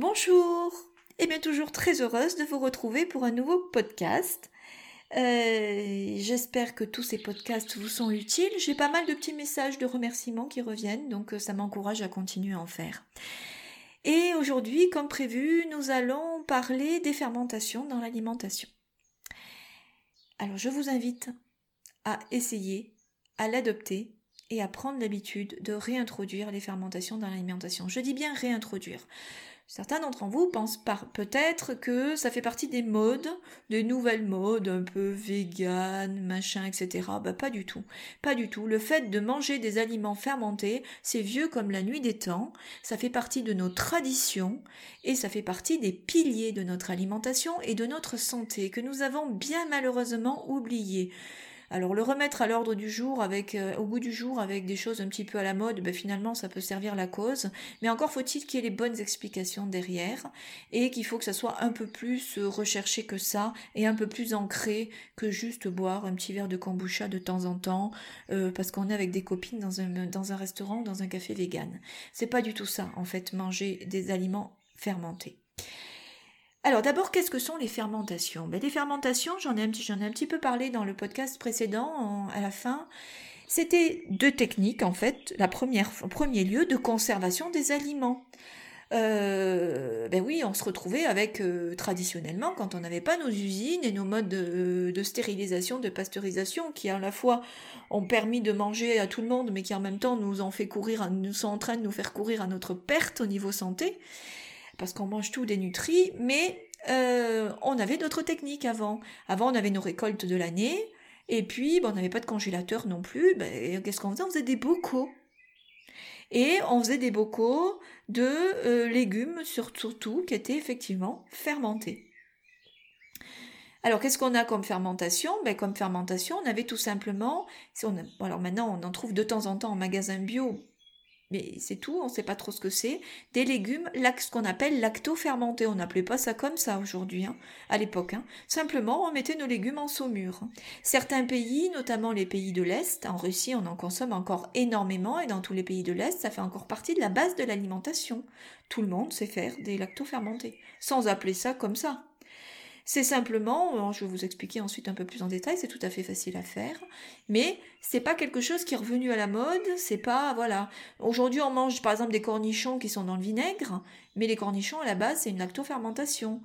Bonjour Et bien toujours très heureuse de vous retrouver pour un nouveau podcast. Euh, J'espère que tous ces podcasts vous sont utiles. J'ai pas mal de petits messages de remerciements qui reviennent, donc euh, ça m'encourage à continuer à en faire. Et aujourd'hui, comme prévu, nous allons parler des fermentations dans l'alimentation. Alors je vous invite à essayer, à l'adopter et à prendre l'habitude de réintroduire les fermentations dans l'alimentation. Je dis bien réintroduire. Certains d'entre vous pensent peut-être que ça fait partie des modes, des nouvelles modes, un peu vegan, machin, etc. Bah pas du tout. Pas du tout. Le fait de manger des aliments fermentés, c'est vieux comme la nuit des temps. Ça fait partie de nos traditions et ça fait partie des piliers de notre alimentation et de notre santé que nous avons bien malheureusement oubliés. Alors le remettre à l'ordre du jour avec euh, au goût du jour avec des choses un petit peu à la mode, ben, finalement ça peut servir la cause, mais encore faut-il qu'il y ait les bonnes explications derrière et qu'il faut que ça soit un peu plus euh, recherché que ça et un peu plus ancré que juste boire un petit verre de kombucha de temps en temps euh, parce qu'on est avec des copines dans un dans un restaurant, dans un café vegan. C'est pas du tout ça en fait manger des aliments fermentés. Alors d'abord, qu'est-ce que sont les fermentations? Ben, Les fermentations, j'en ai, un petit, peu parlé dans le podcast précédent, à la fin. C'était deux techniques, en fait. La première, en premier lieu, de conservation des aliments. Euh, ben oui, on se retrouvait avec euh, traditionnellement, quand on n'avait pas nos usines et nos modes de, stérilisation, de pasteurisation, qui à la fois ont permis de manger à tout le monde, mais qui en même temps nous ont fait courir, nous sont en train de nous faire courir à notre perte au niveau santé parce qu'on mange tout dénutri, mais euh, on avait d'autres techniques avant. Avant, on avait nos récoltes de l'année, et puis on n'avait pas de congélateur non plus. Ben, Qu'est-ce qu'on faisait? On faisait des bocaux. Et on faisait des bocaux de euh, légumes, surtout, qui étaient effectivement fermentés. Alors, qu'est-ce qu'on a comme fermentation? Ben, Comme fermentation, on avait tout simplement, alors maintenant on en trouve de temps en temps en magasin bio, mais c'est tout, on ne sait pas trop ce que c'est, des légumes, ce qu'on appelle lacto-fermentés. On n'appelait pas ça comme ça aujourd'hui, hein, à l'époque. Hein. Simplement, on mettait nos légumes en saumure. Certains pays, notamment les pays de l'Est, en Russie, on en consomme encore énormément, et dans tous les pays de l'Est, ça fait encore partie de la base de l'alimentation. Tout le monde sait faire des lacto-fermentés, sans appeler ça comme ça. C'est simplement, je vais vous expliquer ensuite un peu plus en détail, c'est tout à fait facile à faire, mais c'est pas quelque chose qui est revenu à la mode, c'est pas, voilà. Aujourd'hui, on mange par exemple des cornichons qui sont dans le vinaigre, mais les cornichons à la base, c'est une lactofermentation.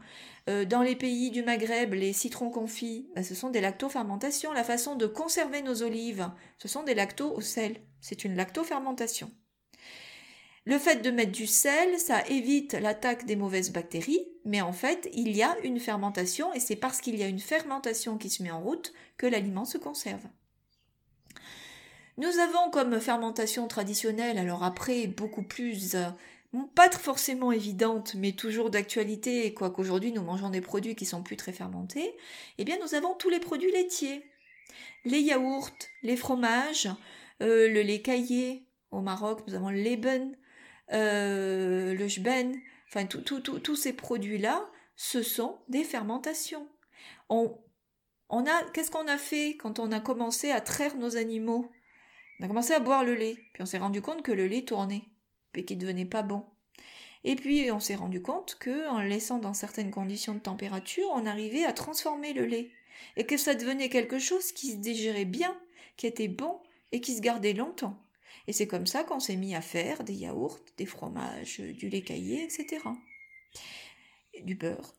Euh, dans les pays du Maghreb, les citrons confits, bah, ce sont des lactofermentations. La façon de conserver nos olives, ce sont des lactos au sel. C'est une lactofermentation. Le fait de mettre du sel, ça évite l'attaque des mauvaises bactéries, mais en fait, il y a une fermentation et c'est parce qu'il y a une fermentation qui se met en route que l'aliment se conserve. Nous avons comme fermentation traditionnelle, alors après beaucoup plus, euh, pas forcément évidente, mais toujours d'actualité, quoique aujourd'hui nous mangeons des produits qui sont plus très fermentés, eh bien nous avons tous les produits laitiers. Les yaourts, les fromages, euh, le lait caillé, au Maroc, nous avons le Leben, euh, le jben, enfin tous ces produits-là, ce sont des fermentations. On, on a, qu'est-ce qu'on a fait quand on a commencé à traire nos animaux? On a commencé à boire le lait, puis on s'est rendu compte que le lait tournait, et qu'il devenait pas bon. Et puis on s'est rendu compte que en le laissant dans certaines conditions de température, on arrivait à transformer le lait et que ça devenait quelque chose qui se digérait bien, qui était bon et qui se gardait longtemps. Et c'est comme ça qu'on s'est mis à faire des yaourts, des fromages, du lait caillé, etc. du beurre.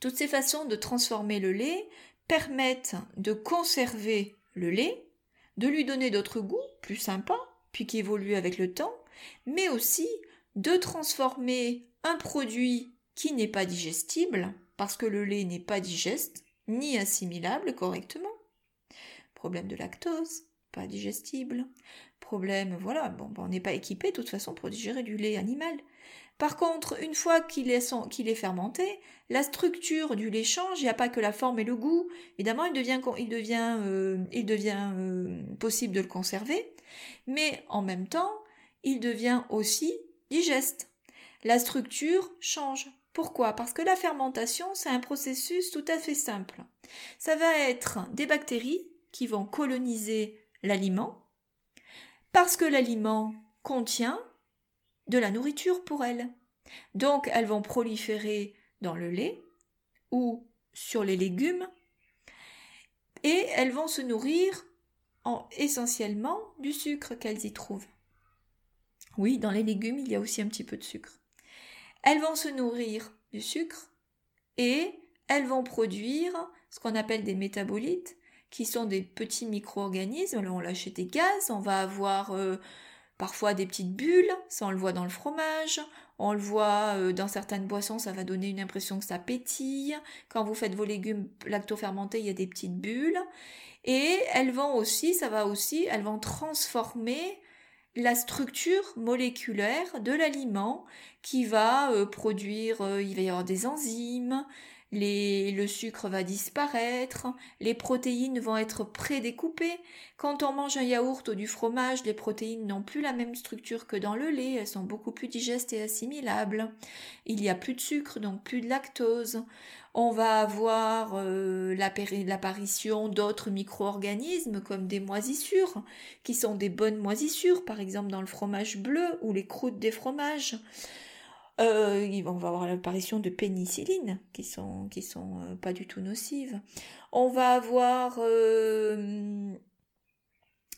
Toutes ces façons de transformer le lait permettent de conserver le lait, de lui donner d'autres goûts plus sympas, puis qui évoluent avec le temps, mais aussi de transformer un produit qui n'est pas digestible, parce que le lait n'est pas digeste, ni assimilable correctement. Problème de lactose, pas digestible problème, voilà, bon, on n'est pas équipé de toute façon pour digérer du lait animal. Par contre, une fois qu'il est, fermenté, la structure du lait change, il n'y a pas que la forme et le goût. Évidemment, il devient, euh, euh, possible de le conserver, mais en même temps, il devient aussi digeste. La structure change. Pourquoi? Parce que la fermentation, c'est un processus tout à fait simple. Ça va être des bactéries qui vont coloniser l'aliment, parce que l'aliment contient de la nourriture pour elle. Donc elles vont proliférer dans le lait ou sur les légumes et elles vont se nourrir en, essentiellement du sucre qu'elles y trouvent. Oui, dans les légumes, il y a aussi un petit peu de sucre. Elles vont se nourrir du sucre et elles vont produire ce qu'on appelle des métabolites, qui sont des petits micro-organismes. on lâche des gaz, on va avoir euh, parfois des petites bulles, ça on le voit dans le fromage, on le voit euh, dans certaines boissons, ça va donner une impression que ça pétille. Quand vous faites vos légumes lactofermentés, il y a des petites bulles. Et elles vont aussi, ça va aussi, elles vont transformer la structure moléculaire de l'aliment qui va euh, produire, il va y avoir des enzymes, le sucre va disparaître, les protéines vont être prédécoupées. Quand on mange un yaourt ou du fromage, les protéines n'ont plus la même structure que dans le lait, elles sont beaucoup plus digestes et assimilables. Il n'y a plus de sucre, donc plus de lactose. On va avoir euh, l'apparition d'autres micro-organismes comme des moisissures, qui sont des bonnes moisissures, par exemple dans le fromage bleu ou les croûtes des fromages. Euh, on va avoir l'apparition de pénicilline qui sont qui sont euh, pas du tout nocives. On va avoir euh,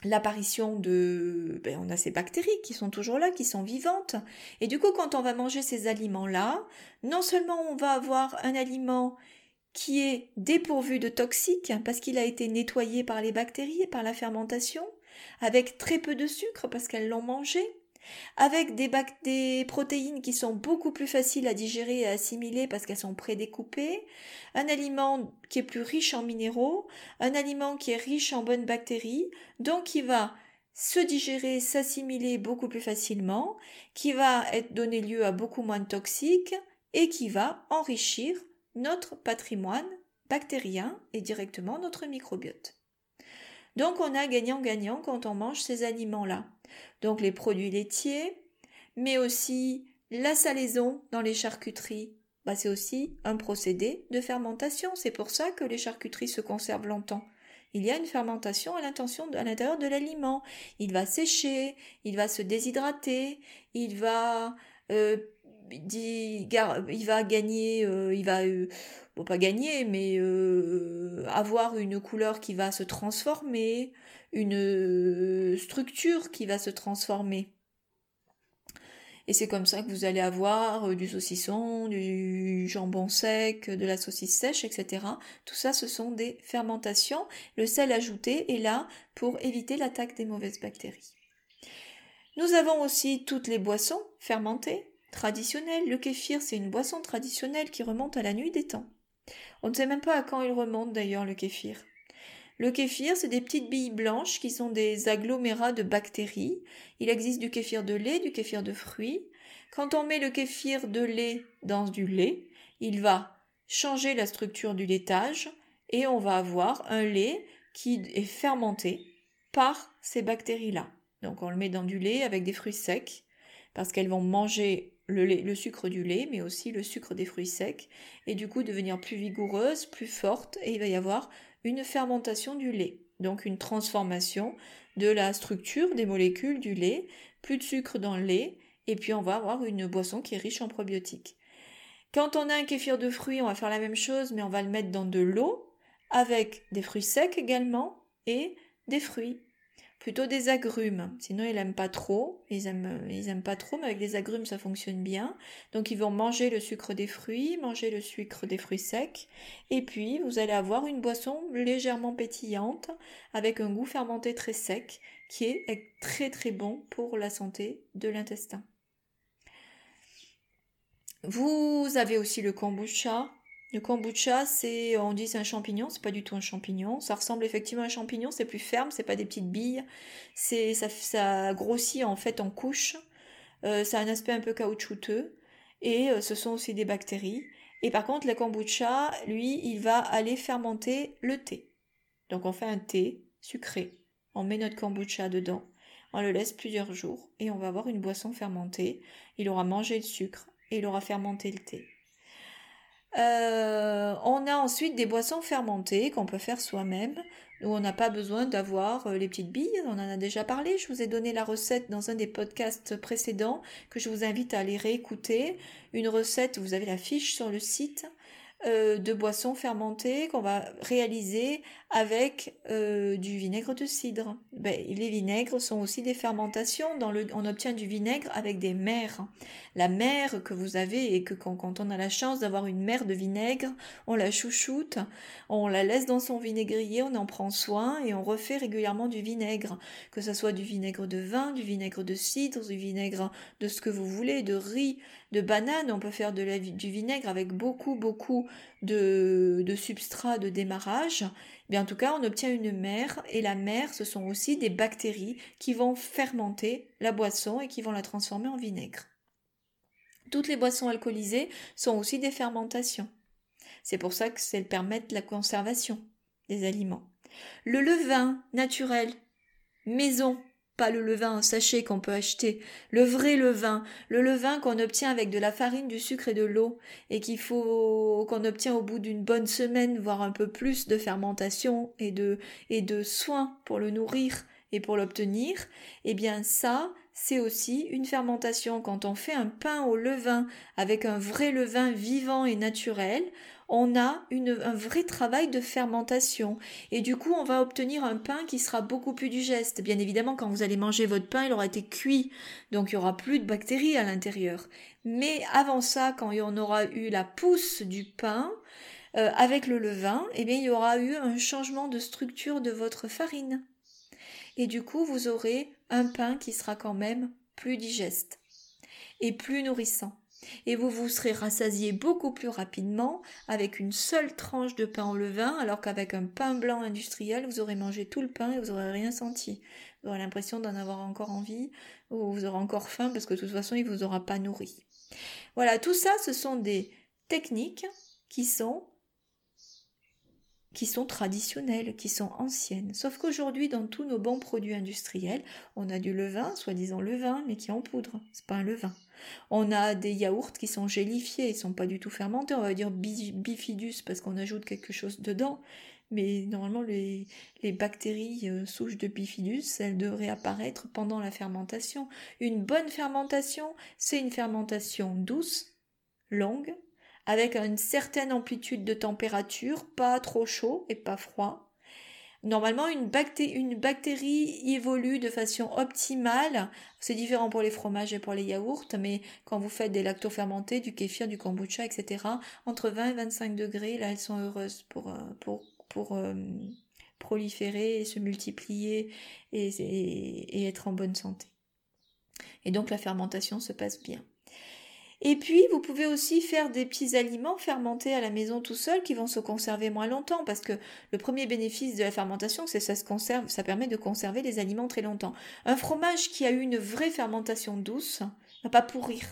l'apparition de ben, on a ces bactéries qui sont toujours là, qui sont vivantes. Et du coup, quand on va manger ces aliments-là, non seulement on va avoir un aliment qui est dépourvu de toxiques parce qu'il a été nettoyé par les bactéries et par la fermentation, avec très peu de sucre parce qu'elles l'ont mangé, avec des, protéines qui sont beaucoup plus faciles à digérer et à assimiler parce qu'elles sont prédécoupées, un aliment qui est plus riche en minéraux, un aliment qui est riche en bonnes bactéries, donc qui va se digérer, s'assimiler beaucoup plus facilement, qui va être donner lieu à beaucoup moins de toxiques et qui va enrichir notre patrimoine bactérien et directement notre microbiote. Donc on a gagnant-gagnant quand on mange ces aliments-là donc les produits laitiers, mais aussi la salaison dans les charcuteries. Bah, c'est aussi un procédé de fermentation. C'est pour ça que les charcuteries se conservent longtemps. Il y a une fermentation à l'intérieur de l'aliment. Il va sécher, il va se déshydrater, il va euh, il va gagner, euh, il va, euh, pas gagner, mais avoir une couleur qui va se transformer, une euh, structure qui va se transformer. Et c'est comme ça que vous allez avoir euh, du saucisson, du jambon sec, de la saucisse sèche, etc. Tout ça, ce sont des fermentations. Le sel ajouté est là pour éviter l'attaque des mauvaises bactéries. Nous avons aussi toutes les boissons fermentées, traditionnelles. Le kéfir, c'est une boisson traditionnelle qui remonte à la nuit des temps. On ne sait même pas à quand il remonte d'ailleurs le kéfir. Le kéfir, c'est des petites billes blanches qui sont des agglomérats de bactéries. Il existe du kéfir de lait, du kéfir de fruits. Quand on met le kéfir de lait dans du lait, il va changer la structure du laitage et on va avoir un lait qui est fermenté par ces bactéries-là. Donc on le met dans du lait avec des fruits secs parce qu'elles vont manger le, sucre du lait, mais aussi le sucre des fruits secs, et du coup devenir plus vigoureuse, plus forte, et il va y avoir une fermentation du lait, donc une transformation de la structure des molécules du lait, plus de sucre dans le lait, et puis on va avoir une boisson qui est riche en probiotiques. Quand on a un kéfir de fruits, on va faire la même chose, mais on va le mettre dans de l'eau, avec des fruits secs également, et des fruits plutôt des agrumes. Sinon, ils n'aiment pas trop. Ils aiment, ils aiment pas trop, mais avec des agrumes, ça fonctionne bien. Donc, ils vont manger le sucre des fruits, manger le sucre des fruits secs. Et puis, vous allez avoir une boisson légèrement pétillante, avec un goût fermenté très sec, qui est très très bon pour la santé de l'intestin. Vous avez aussi le kombucha, le kombucha, on dit c'est un champignon, c'est pas du tout un champignon. Ça ressemble effectivement à un champignon, c'est plus ferme, c'est pas des petites billes. Ça grossit en fait en couches. Euh, ça a un aspect un peu caoutchouteux. Et euh, ce sont aussi des bactéries. Et par contre, le kombucha, lui, il va aller fermenter le thé. Donc on fait un thé sucré. On met notre kombucha dedans. On le laisse plusieurs jours et on va avoir une boisson fermentée. Il aura mangé le sucre et il aura fermenté le thé. Euh, on a ensuite des boissons fermentées qu'on peut faire soi-même, où on n'a pas besoin d'avoir euh, les petites billes, on en a déjà parlé, je vous ai donné la recette dans un des podcasts précédents que je vous invite à aller réécouter. Une recette, vous avez la fiche sur le site. Euh, de boissons fermentées qu'on va réaliser avec euh, du vinaigre de cidre. Ben, les vinaigres sont aussi des fermentations. Dans le, on obtient du vinaigre avec des mers. La mer que vous avez et que quand, quand on a la chance d'avoir une mer de vinaigre, on la chouchoute, on la laisse dans son vinaigrier, on en prend soin et on refait régulièrement du vinaigre. Que ce soit du vinaigre de vin, du vinaigre de cidre, du vinaigre de ce que vous voulez, de riz, de banane. On peut faire du vinaigre avec beaucoup, beaucoup de, substrat de démarrage. Bien, en tout cas, on obtient une mer et la mer, ce sont aussi des bactéries qui vont fermenter la boisson et qui vont la transformer en vinaigre. Toutes les boissons alcoolisées sont aussi des fermentations. C'est pour ça que elles permettent la conservation des aliments. Le levain naturel, maison, le levain en sachet qu'on peut acheter, le vrai levain, le levain qu'on obtient avec de la farine, du sucre et de l'eau, et qu'il faut qu'on obtient au bout d'une bonne semaine, voire un peu plus de fermentation et de, et de soins pour le nourrir et pour l'obtenir, eh bien ça, c'est aussi une fermentation. Quand on fait un pain au levain avec un vrai levain vivant et naturel, on a un vrai travail de fermentation. Et du coup, on va obtenir un pain qui sera beaucoup plus digeste. Bien évidemment, quand vous allez manger votre pain, il aura été cuit, donc il y aura plus de bactéries à l'intérieur. Mais avant ça, quand on aura eu la pousse du pain, euh, avec le levain, eh bien, il y aura eu un changement de structure de votre farine. Et du coup, vous aurez un pain qui sera quand même plus digeste et plus nourrissant et vous vous serez rassasié beaucoup plus rapidement avec une seule tranche de pain au levain, alors qu'avec un pain blanc industriel, vous aurez mangé tout le pain et vous n'aurez rien senti. Vous aurez l'impression d'en avoir encore envie, ou vous aurez encore faim parce que de toute façon, il ne vous aura pas nourri. Voilà, tout ça, ce sont des techniques qui sont qui sont traditionnelles, qui sont anciennes. Sauf qu'aujourd'hui, dans tous nos bons produits industriels, on a du levain, soi-disant levain, mais qui est en poudre. C'est pas un levain. On a des yaourts qui sont gélifiés, ils sont pas du tout fermentés, on va dire bifidus parce qu'on ajoute quelque chose dedans. Mais normalement, les, bactéries euh, souches de bifidus, elles devraient apparaître pendant la fermentation. Une bonne fermentation, c'est une fermentation douce, longue, avec une certaine amplitude de température, pas trop chaud et pas froid. Normalement, une, bactérie évolue de façon optimale. C'est différent pour les fromages et pour les yaourts, mais quand vous faites des lactofermentés, du kéfir, du kombucha, etc., entre 20 et 25 degrés, là, elles sont heureuses pour, euh, pour, pour euh, proliférer et se multiplier et, et être en bonne santé. Et donc la fermentation se passe bien. Et puis, vous pouvez aussi faire des petits aliments fermentés à la maison tout seul qui vont se conserver moins longtemps parce que le premier bénéfice de la fermentation, c'est ça se conserve, ça permet de conserver les aliments très longtemps. Un fromage qui a eu une vraie fermentation douce va pas pourrir.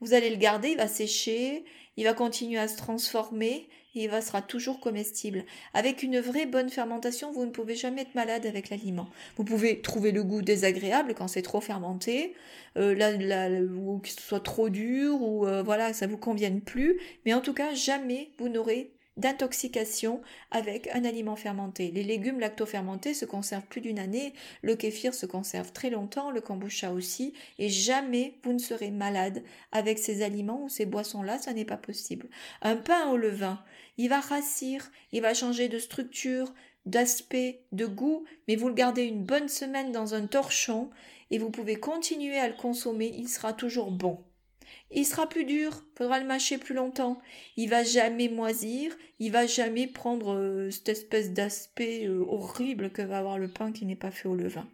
Vous allez le garder, il va sécher, il va continuer à se transformer et il sera toujours comestible. Avec une vraie bonne fermentation, vous ne pouvez jamais être malade avec l'aliment. Vous pouvez trouver le goût désagréable quand c'est trop fermenté, euh, ou que ce soit trop dur, ou euh, voilà, ça vous convienne plus. Mais en tout cas, jamais vous n'aurez d'intoxication avec un aliment fermenté. Les légumes lactofermentés se conservent plus d'une année, le kéfir se conserve très longtemps, le kombucha aussi, et jamais vous ne serez malade avec ces aliments ou ces boissons-là, ça n'est pas possible. Un pain au levain, il va rassir, il va changer de structure, d'aspect, de goût, mais vous le gardez une bonne semaine dans un torchon et vous pouvez continuer à le consommer, il sera toujours bon. Il sera plus dur, faudra le mâcher plus longtemps. Il va jamais moisir, il va jamais prendre euh, cette espèce d'aspect euh, horrible que va avoir le pain qui n'est pas fait au levain.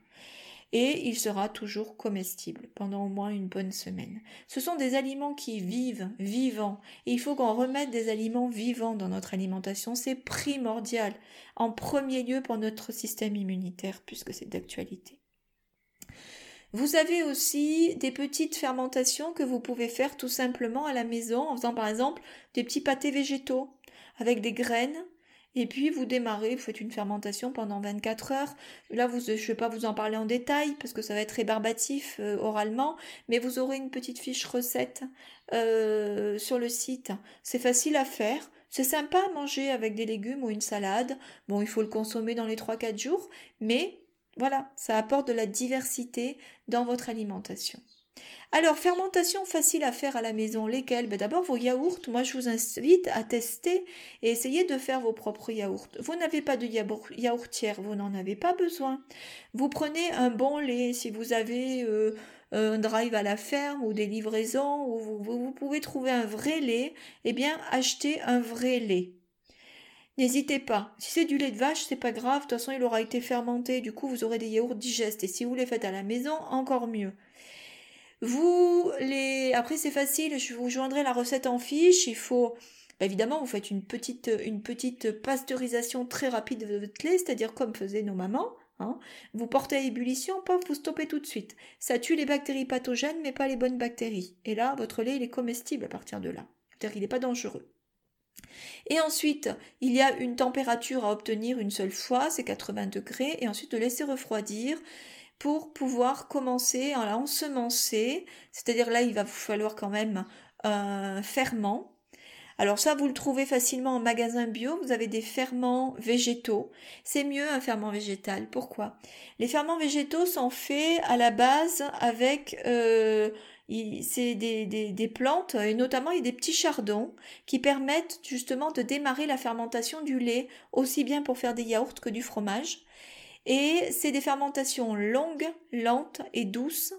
Et il sera toujours comestible pendant au moins une bonne semaine. Ce sont des aliments qui vivent, vivants. Et il faut qu'on remette des aliments vivants dans notre alimentation. C'est primordial. En premier lieu pour notre système immunitaire, puisque c'est d'actualité. Vous avez aussi des petites fermentations que vous pouvez faire tout simplement à la maison en faisant par exemple des petits pâtés végétaux avec des graines Et puis vous démarrez, vous faites une fermentation pendant 24 heures. Là, je ne vais pas vous en parler en détail parce que ça va être rébarbatif euh, oralement, mais vous aurez une petite fiche recette euh, sur le site. C'est facile à faire. C'est sympa à manger avec des légumes ou une salade. Bon, il faut le consommer dans les 3-4 jours, mais voilà, ça apporte de la diversité dans votre alimentation. Alors, fermentation facile à faire à la maison, lesquelles? Ben, D'abord, vos yaourts. Moi, je vous invite à tester et essayer de faire vos propres yaourts. Vous n'avez pas de yaourtière, vous n'en avez pas besoin. Vous prenez un bon lait. Si vous avez euh, un drive à la ferme ou des livraisons, où vous, vous pouvez trouver un vrai lait, eh bien, achetez un vrai lait. N'hésitez pas. Si c'est du lait de vache, c'est pas grave. De toute façon, il aura été fermenté. Du coup, vous aurez des yaourts digestes. Et si vous les faites à la maison, encore mieux. Vous les après c'est facile, je vous joindrai la recette en fiche, il faut bah, évidemment vous faites une petite une petite pasteurisation très rapide de votre lait, c'est-à-dire comme faisaient nos mamans, hein. Vous portez à ébullition, pof, vous stoppez tout de suite. Ça tue les bactéries pathogènes mais pas les bonnes bactéries. Et là votre lait il est comestible à partir de là. C'est-à-dire qu'il n'est pas dangereux. Et ensuite, il y a une température à obtenir une seule fois, c'est 80 degrés, et ensuite de laisser refroidir pour pouvoir commencer à l'ensemencer. C'est-à-dire là, il va vous falloir quand même un ferment. Alors ça, vous le trouvez facilement en magasin bio. Vous avez des ferments végétaux. C'est mieux un ferment végétal. Pourquoi? Les ferments végétaux sont faits à la base avec euh, c'est des, plantes et notamment des petits chardons qui permettent justement de démarrer la fermentation du lait aussi bien pour faire des yaourts que du fromage. Et c'est des fermentations longues, lentes et douces.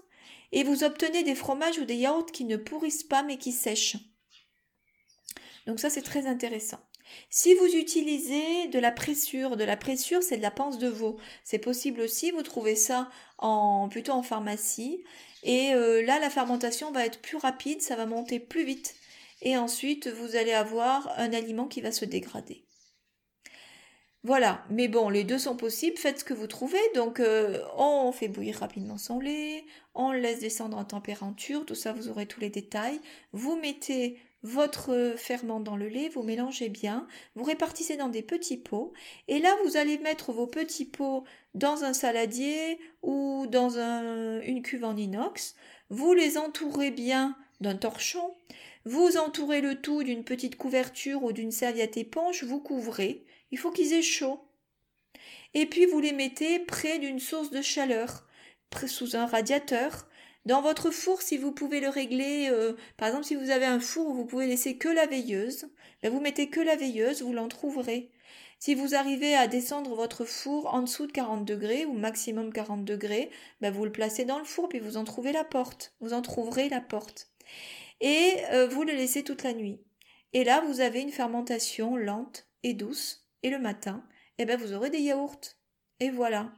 Et vous obtenez des fromages ou des yaourts qui ne pourrissent pas mais qui sèchent. Donc ça c'est très intéressant. Si vous utilisez de la pressure, de la pressure c'est de la panse de veau. C'est possible aussi, vous trouvez ça en, plutôt en pharmacie. Et euh, là la fermentation va être plus rapide, ça va monter plus vite. Et ensuite vous allez avoir un aliment qui va se dégrader. Voilà, mais bon, les deux sont possibles, faites ce que vous trouvez. Donc, euh, on fait bouillir rapidement son lait, on le laisse descendre en température, tout ça, vous aurez tous les détails. Vous mettez votre ferment dans le lait, vous mélangez bien, vous répartissez dans des petits pots, et là, vous allez mettre vos petits pots dans un saladier ou dans une cuve en inox. Vous les entourez bien d'un torchon, vous entourez le tout d'une petite couverture ou d'une serviette éponge, vous couvrez, il faut qu'ils aient chaud. Et puis vous les mettez près d'une source de chaleur, sous un radiateur. Dans votre four, si vous pouvez le régler, euh, par exemple si vous avez un four où vous pouvez laisser que la veilleuse, ben vous mettez que la veilleuse, vous l'entrouverez. Si vous arrivez à descendre votre four en dessous de 40 degrés ou maximum 40 degrés, ben vous le placez dans le four puis vous en trouvez la porte. Vous en trouverez la porte. Et euh, vous le laissez toute la nuit. Et là, vous avez une fermentation lente et douce et le matin, eh ben vous aurez des yaourts. Et voilà.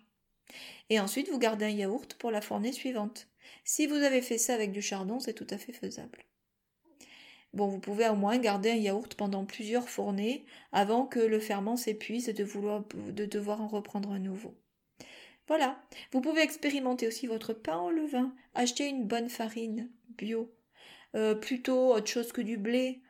Et ensuite, vous gardez un yaourt pour la fournée suivante. Si vous avez fait ça avec du chardon, c'est tout à fait faisable. Bon, vous pouvez au moins garder un yaourt pendant plusieurs fournées avant que le ferment s'épuise et de, vouloir, de devoir en reprendre un nouveau. Voilà. Vous pouvez expérimenter aussi votre pain au levain. Acheter une bonne farine bio. Euh, plutôt autre chose que du blé.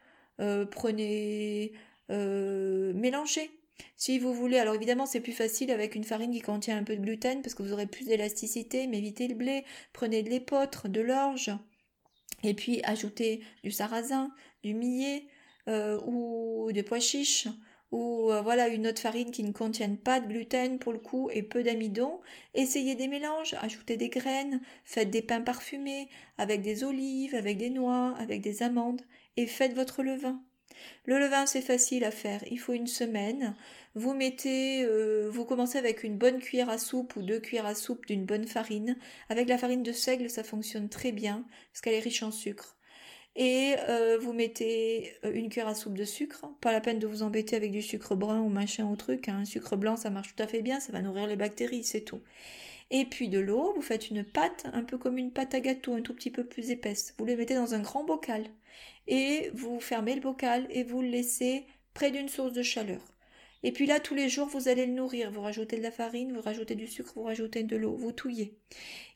Euh, prenez. Euh, mélangez si vous voulez, alors évidemment c'est plus facile avec une farine qui contient un peu de gluten parce que vous aurez plus d'élasticité, mais évitez le blé, prenez de l'épeautre, de l'orge, et puis ajoutez du sarrasin, du millet euh, ou des pois chiches ou euh, voilà une autre farine qui ne contienne pas de gluten pour le coup et peu d'amidon. Essayez des mélanges, ajoutez des graines, faites des pains parfumés avec des olives, avec des noix, avec des amandes et faites votre levain. Le levain, c'est facile à faire. Il faut une semaine. Vous mettez, euh, vous commencez avec une bonne cuillère à soupe ou deux cuillères à soupe d'une bonne farine. Avec la farine de seigle, ça fonctionne très bien parce qu'elle est riche en sucre. Et euh, vous mettez euh, une cuillère à soupe de sucre. Pas la peine de vous embêter avec du sucre brun ou machin ou truc. Un hein. sucre blanc, ça marche tout à fait bien. Ça va nourrir les bactéries, c'est tout. Et puis de l'eau, vous faites une pâte, un peu comme une pâte à gâteau, un tout petit peu plus épaisse. Vous le mettez dans un grand bocal et vous fermez le bocal et vous le laissez près d'une source de chaleur. Et puis là, tous les jours, vous allez le nourrir. Vous rajoutez de la farine, vous rajoutez du sucre, vous rajoutez de l'eau, vous touillez.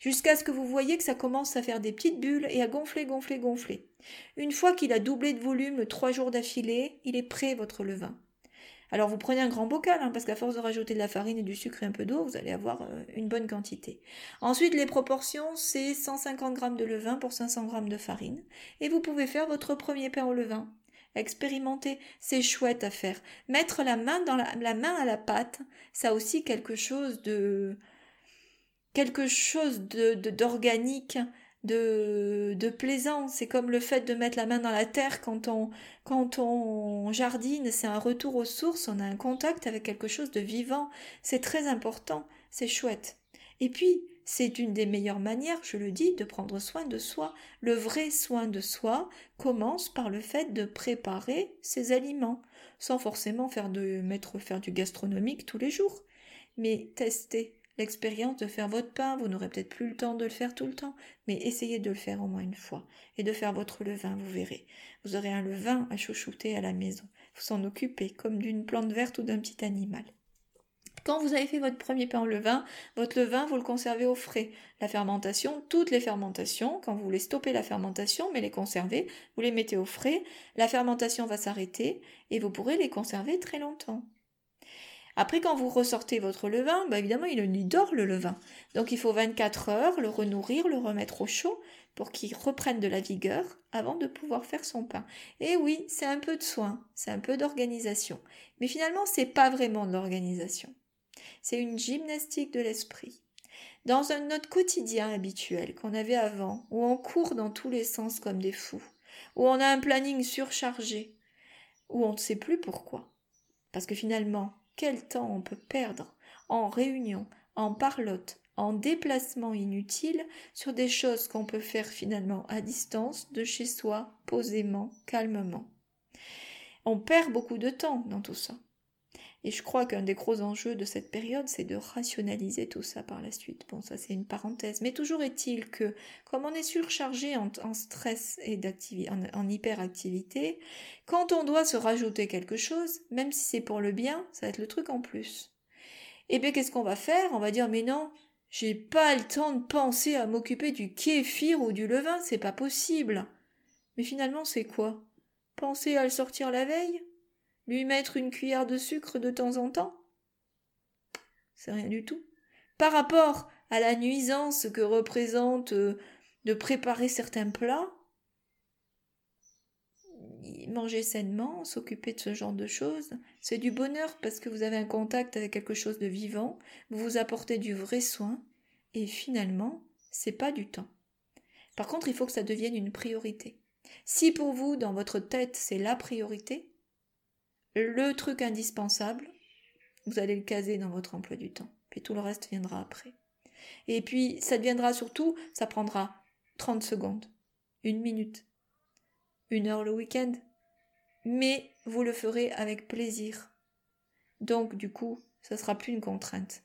Jusqu'à ce que vous voyez que ça commence à faire des petites bulles et à gonfler, gonfler, gonfler. Une fois qu'il a doublé de volume trois jours d'affilée, il est prêt, votre levain. Alors vous prenez un grand bocal, hein, parce qu'à force de rajouter de la farine et du sucre et un peu d'eau, vous allez avoir euh, une bonne quantité. Ensuite, les proportions, c'est 150 g de levain pour 500 g de farine. Et vous pouvez faire votre premier pain au levain. Expérimenter, c'est chouette à faire. Mettre la main dans la, main à la pâte, ça aussi quelque chose de quelque chose de d'organique de plaisant. C'est comme le fait de mettre la main dans la terre quand on, quand on jardine, c'est un retour aux sources, on a un contact avec quelque chose de vivant. C'est très important, c'est chouette. Et puis, c'est une des meilleures manières, je le dis, de prendre soin de soi. Le vrai soin de soi commence par le fait de préparer ses aliments, sans forcément faire de mettre faire du gastronomique tous les jours, mais tester l'expérience de faire votre pain, vous n'aurez peut-être plus le temps de le faire tout le temps, mais essayez de le faire au moins une fois et de faire votre levain, vous verrez. Vous aurez un levain à chouchouter à la maison. Vous s'en occupez comme d'une plante verte ou d'un petit animal. Quand vous avez fait votre premier pain au levain, votre levain, vous le conservez au frais. La fermentation, toutes les fermentations, quand vous voulez stopper la fermentation, mais les conserver, vous les mettez au frais, la fermentation va s'arrêter et vous pourrez les conserver très longtemps. Après, quand vous ressortez votre levain, bah évidemment, il dort le levain. Donc, il faut 24 heures le renourrir, le remettre au chaud pour qu'il reprenne de la vigueur avant de pouvoir faire son pain. Et oui, c'est un peu de soin, c'est un peu d'organisation. Mais finalement, c'est pas vraiment de l'organisation. C'est une gymnastique de l'esprit. Dans un notre quotidien habituel qu'on avait avant, où on court dans tous les sens comme des fous, où on a un planning surchargé, où on ne sait plus pourquoi. Parce que finalement, quel temps on peut perdre en réunion, en parlotte, en déplacement inutile sur des choses qu'on peut faire finalement à distance de chez soi, posément, calmement. On perd beaucoup de temps dans tout ça. Et je crois qu'un des gros enjeux de cette période, c'est de rationaliser tout ça par la suite. Bon, ça c'est une parenthèse. Mais toujours est-il que, comme on est surchargé en, stress et en, en hyperactivité, quand on doit se rajouter quelque chose, même si c'est pour le bien, ça va être le truc en plus. Eh bien, qu'est-ce qu'on va faire? On va dire, mais non, j'ai pas le temps de penser à m'occuper du kéfir ou du levain, c'est pas possible. Mais finalement, c'est quoi? Penser à le sortir la veille? Lui mettre une cuillère de sucre de temps en temps? C'est rien du tout. Par rapport à la nuisance que représente euh, de préparer certains plats, manger sainement, s'occuper de ce genre de choses, c'est du bonheur parce que vous avez un contact avec quelque chose de vivant, vous vous apportez du vrai soin, et finalement, c'est pas du temps. Par contre, il faut que ça devienne une priorité. Si pour vous, dans votre tête, c'est la priorité, le truc indispensable, vous allez le caser dans votre emploi du temps. Puis tout le reste viendra après. Et puis, ça deviendra surtout, ça prendra 30 secondes, une minute, une heure le week-end. Mais vous le ferez avec plaisir. Donc, du coup, ça sera plus une contrainte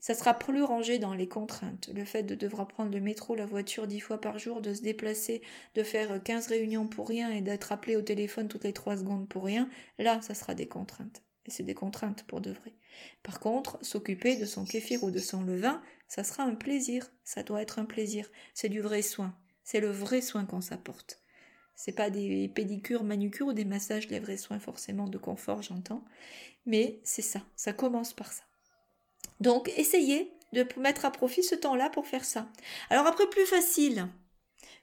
ça sera plus rangé dans les contraintes. Le fait de devoir prendre le métro, la voiture dix fois par jour, de se déplacer, de faire quinze réunions pour rien et d'être appelé au téléphone toutes les trois secondes pour rien, là, ça sera des contraintes. Et c'est des contraintes pour de vrai. Par contre, s'occuper de son kéfir ou de son levain, ça sera un plaisir. Ça doit être un plaisir. C'est du vrai soin. C'est le vrai soin qu'on s'apporte. C'est pas des pédicures, manucures ou des massages, les vrais soins forcément de confort, j'entends. Mais c'est ça. Ça commence par ça. Donc essayez de mettre à profit ce temps-là pour faire ça. Alors après, plus facile.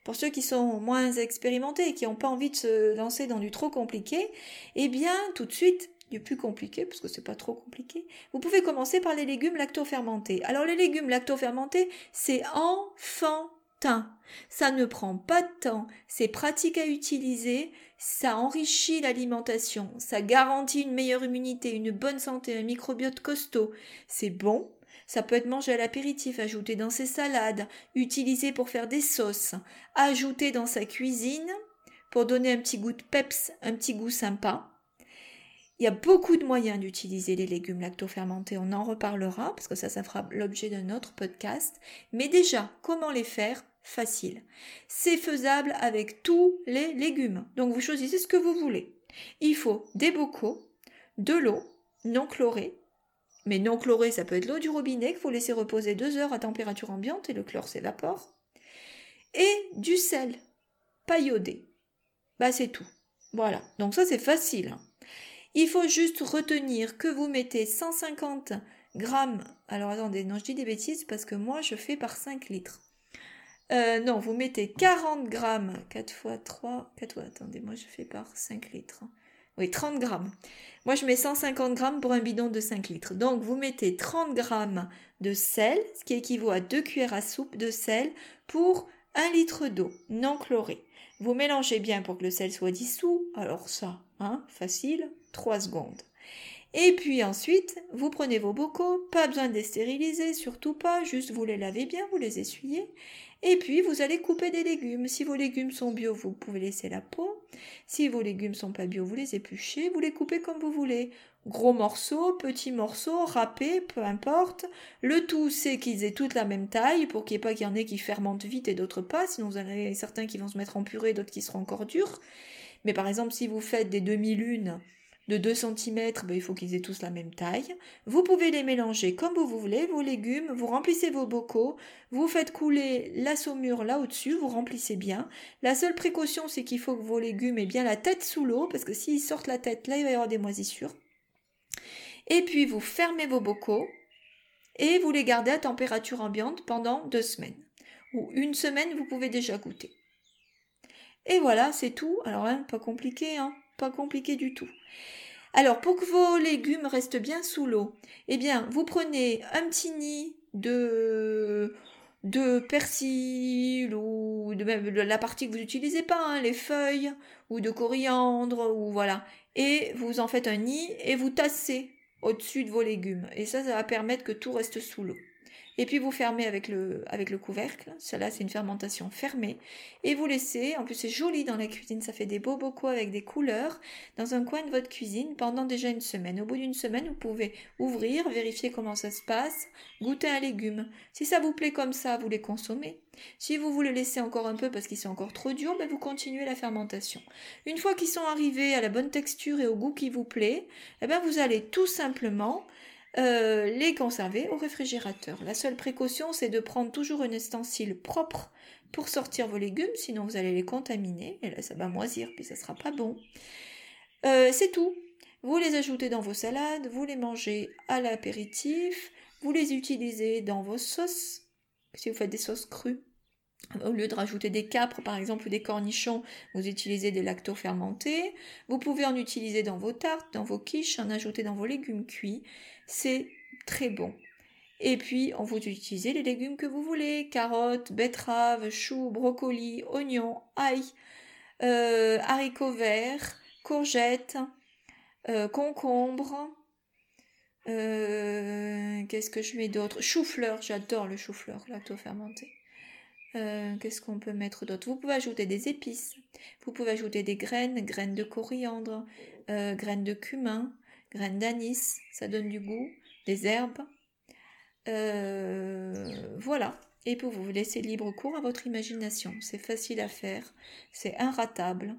Pour ceux qui sont moins expérimentés et qui n'ont pas envie de se lancer dans du trop compliqué, eh bien, tout de suite, du plus compliqué, parce que c'est pas trop compliqué, vous pouvez commencer par les légumes lactofermentés. Alors les légumes lactofermentés, c'est enfantin. Ça ne prend pas de temps, c'est pratique à utiliser, ça enrichit l'alimentation, ça garantit une meilleure immunité, une bonne santé, un microbiote costaud. C'est bon, ça peut être mangé à l'apéritif, ajouté dans ses salades, utilisé pour faire des sauces, ajouté dans sa cuisine pour donner un petit goût de peps, un petit goût sympa. Il y a beaucoup de moyens d'utiliser les légumes lactofermentés, on en reparlera parce que ça, ça fera l'objet d'un autre podcast. Mais déjà, comment les faire facile. C'est faisable avec tous les légumes. Donc vous choisissez ce que vous voulez. Il faut des bocaux, de l'eau non chlorée. Mais non chlorée, ça peut être l'eau du robinet qu'il faut laisser reposer deux heures à température ambiante et le chlore s'évapore. Et du sel, pas iodé. Bah c'est tout. Voilà. Donc ça c'est facile. Hein. Il faut juste retenir que vous mettez 150 grammes. Alors attendez, non, je dis des bêtises parce que moi je fais par 5 litres. Euh, non, vous mettez 40 grammes, 4 fois 3, 4 fois, attendez, moi je fais par 5 litres. Oui, 30 grammes. Moi je mets 150 grammes pour un bidon de 5 litres. Donc vous mettez 30 grammes de sel, ce qui équivaut à 2 cuillères à soupe de sel pour 1 litre d'eau non chlorée. Vous mélangez bien pour que le sel soit dissous. Alors ça, hein, facile, 3 secondes. Et puis ensuite, vous prenez vos bocaux, pas besoin de les stériliser, surtout pas, juste vous les lavez bien, vous les essuyez. Et puis vous allez couper des légumes. Si vos légumes sont bio, vous pouvez laisser la peau. Si vos légumes sont pas bio, vous les épluchez, vous les coupez comme vous voulez. Gros morceaux, petits morceaux, râpés, peu importe. Le tout, c'est qu'ils aient toutes la même taille pour qu'il n'y ait pas qu'il y en ait qui fermentent vite et d'autres pas. Sinon, vous avez certains qui vont se mettre en purée, d'autres qui seront encore durs. Mais par exemple, si vous faites des demi-lunes, de 2 cm, ben, il faut qu'ils aient tous la même taille. Vous pouvez les mélanger comme vous voulez, vos légumes, vous remplissez vos bocaux, vous faites couler la saumure là au-dessus, vous remplissez bien. La seule précaution, c'est qu'il faut que vos légumes aient bien la tête sous l'eau, parce que s'ils sortent la tête, là, il va y avoir des moisissures. Et puis, vous fermez vos bocaux et vous les gardez à température ambiante pendant deux semaines. Ou une semaine, vous pouvez déjà goûter. Et voilà, c'est tout. Alors, hein, pas compliqué, hein compliqué du tout. Alors, pour que vos légumes restent bien sous l'eau, eh bien, vous prenez un petit nid de, de persil ou de, même la partie que vous n'utilisez pas, hein, les feuilles, ou de coriandre, ou voilà. Et vous en faites un nid et vous tassez au-dessus de vos légumes. Et ça, ça va permettre que tout reste sous l'eau. Et puis vous fermez avec le, avec le couvercle. Cela, c'est une fermentation fermée. Et vous laissez, en plus c'est joli dans la cuisine, ça fait des beaux bocaux avec des couleurs, dans un coin de votre cuisine pendant déjà une semaine. Au bout d'une semaine, vous pouvez ouvrir, vérifier comment ça se passe, goûter un légume. Si ça vous plaît comme ça, vous les consommez. Si vous voulez laisser encore un peu parce qu'ils sont encore trop durs, ben vous continuez la fermentation. Une fois qu'ils sont arrivés à la bonne texture et au goût qui vous plaît, eh ben vous allez tout simplement euh, les conserver au réfrigérateur. La seule précaution, c'est de prendre toujours un ustensile propre pour sortir vos légumes, sinon vous allez les contaminer, et là ça va moisir, puis ça sera pas bon. Euh, c'est tout. Vous les ajoutez dans vos salades, vous les mangez à l'apéritif, vous les utilisez dans vos sauces, si vous faites des sauces crues. Au lieu de rajouter des capres, par exemple, ou des cornichons, vous utilisez des lacto-fermentés. Vous pouvez en utiliser dans vos tartes, dans vos quiches, en ajouter dans vos légumes cuits. C'est très bon. Et puis, on vous utilisez les légumes que vous voulez carottes, betteraves, choux, brocolis, oignons, ail, euh, haricots verts, courgettes, euh, concombres. Euh, qu'est-ce que je mets d'autre? Chou-fleur, j'adore le chou-fleur lacto-fermenté. Euh, qu'est-ce qu'on peut mettre d'autre? Vous pouvez ajouter des épices. Vous pouvez ajouter des graines, graines de coriandre, euh, graines de cumin, graines d'anis, ça donne du goût, des herbes. Euh, voilà. Et pour vous laisser libre cours à votre imagination. C'est facile à faire, c'est inratable.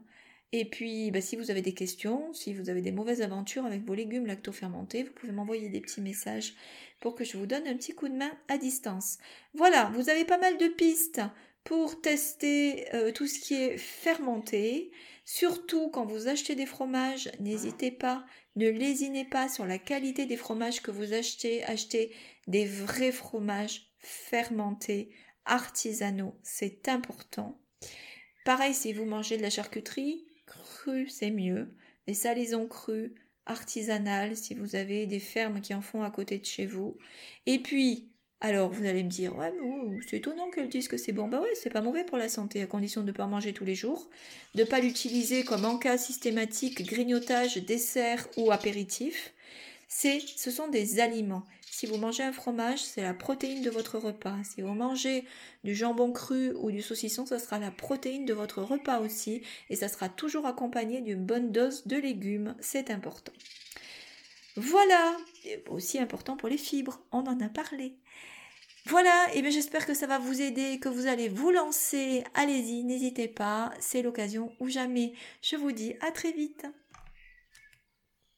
Et puis, bah, si vous avez des questions, si vous avez des mauvaises aventures avec vos légumes lacto-fermentés, vous pouvez m'envoyer des petits messages pour que je vous donne un petit coup de main à distance. Voilà, vous avez pas mal de pistes pour tester euh, tout ce qui est fermenté. Surtout quand vous achetez des fromages, n'hésitez pas, ne lésinez pas sur la qualité des fromages que vous achetez. Achetez des vrais fromages fermentés, artisanaux, c'est important. Pareil si vous mangez de la charcuterie, c'est mieux. Les salaisons crues, artisanales, si vous avez des fermes qui en font à côté de chez vous. Et puis, alors vous allez me dire, ouais, c'est étonnant qu'elles disent que c'est bon. Bah ouais, c'est pas mauvais pour la santé, à condition de ne pas manger tous les jours, de ne pas l'utiliser comme en cas systématique, grignotage, dessert ou apéritif. Ce sont des aliments. Si vous mangez un fromage, c'est la protéine de votre repas. Si vous mangez du jambon cru ou du saucisson, ce sera la protéine de votre repas aussi. Et ça sera toujours accompagné d'une bonne dose de légumes. C'est important. Voilà, aussi important pour les fibres, on en a parlé. Voilà, et bien j'espère que ça va vous aider, que vous allez vous lancer. Allez-y, n'hésitez pas, c'est l'occasion ou jamais. Je vous dis à très vite.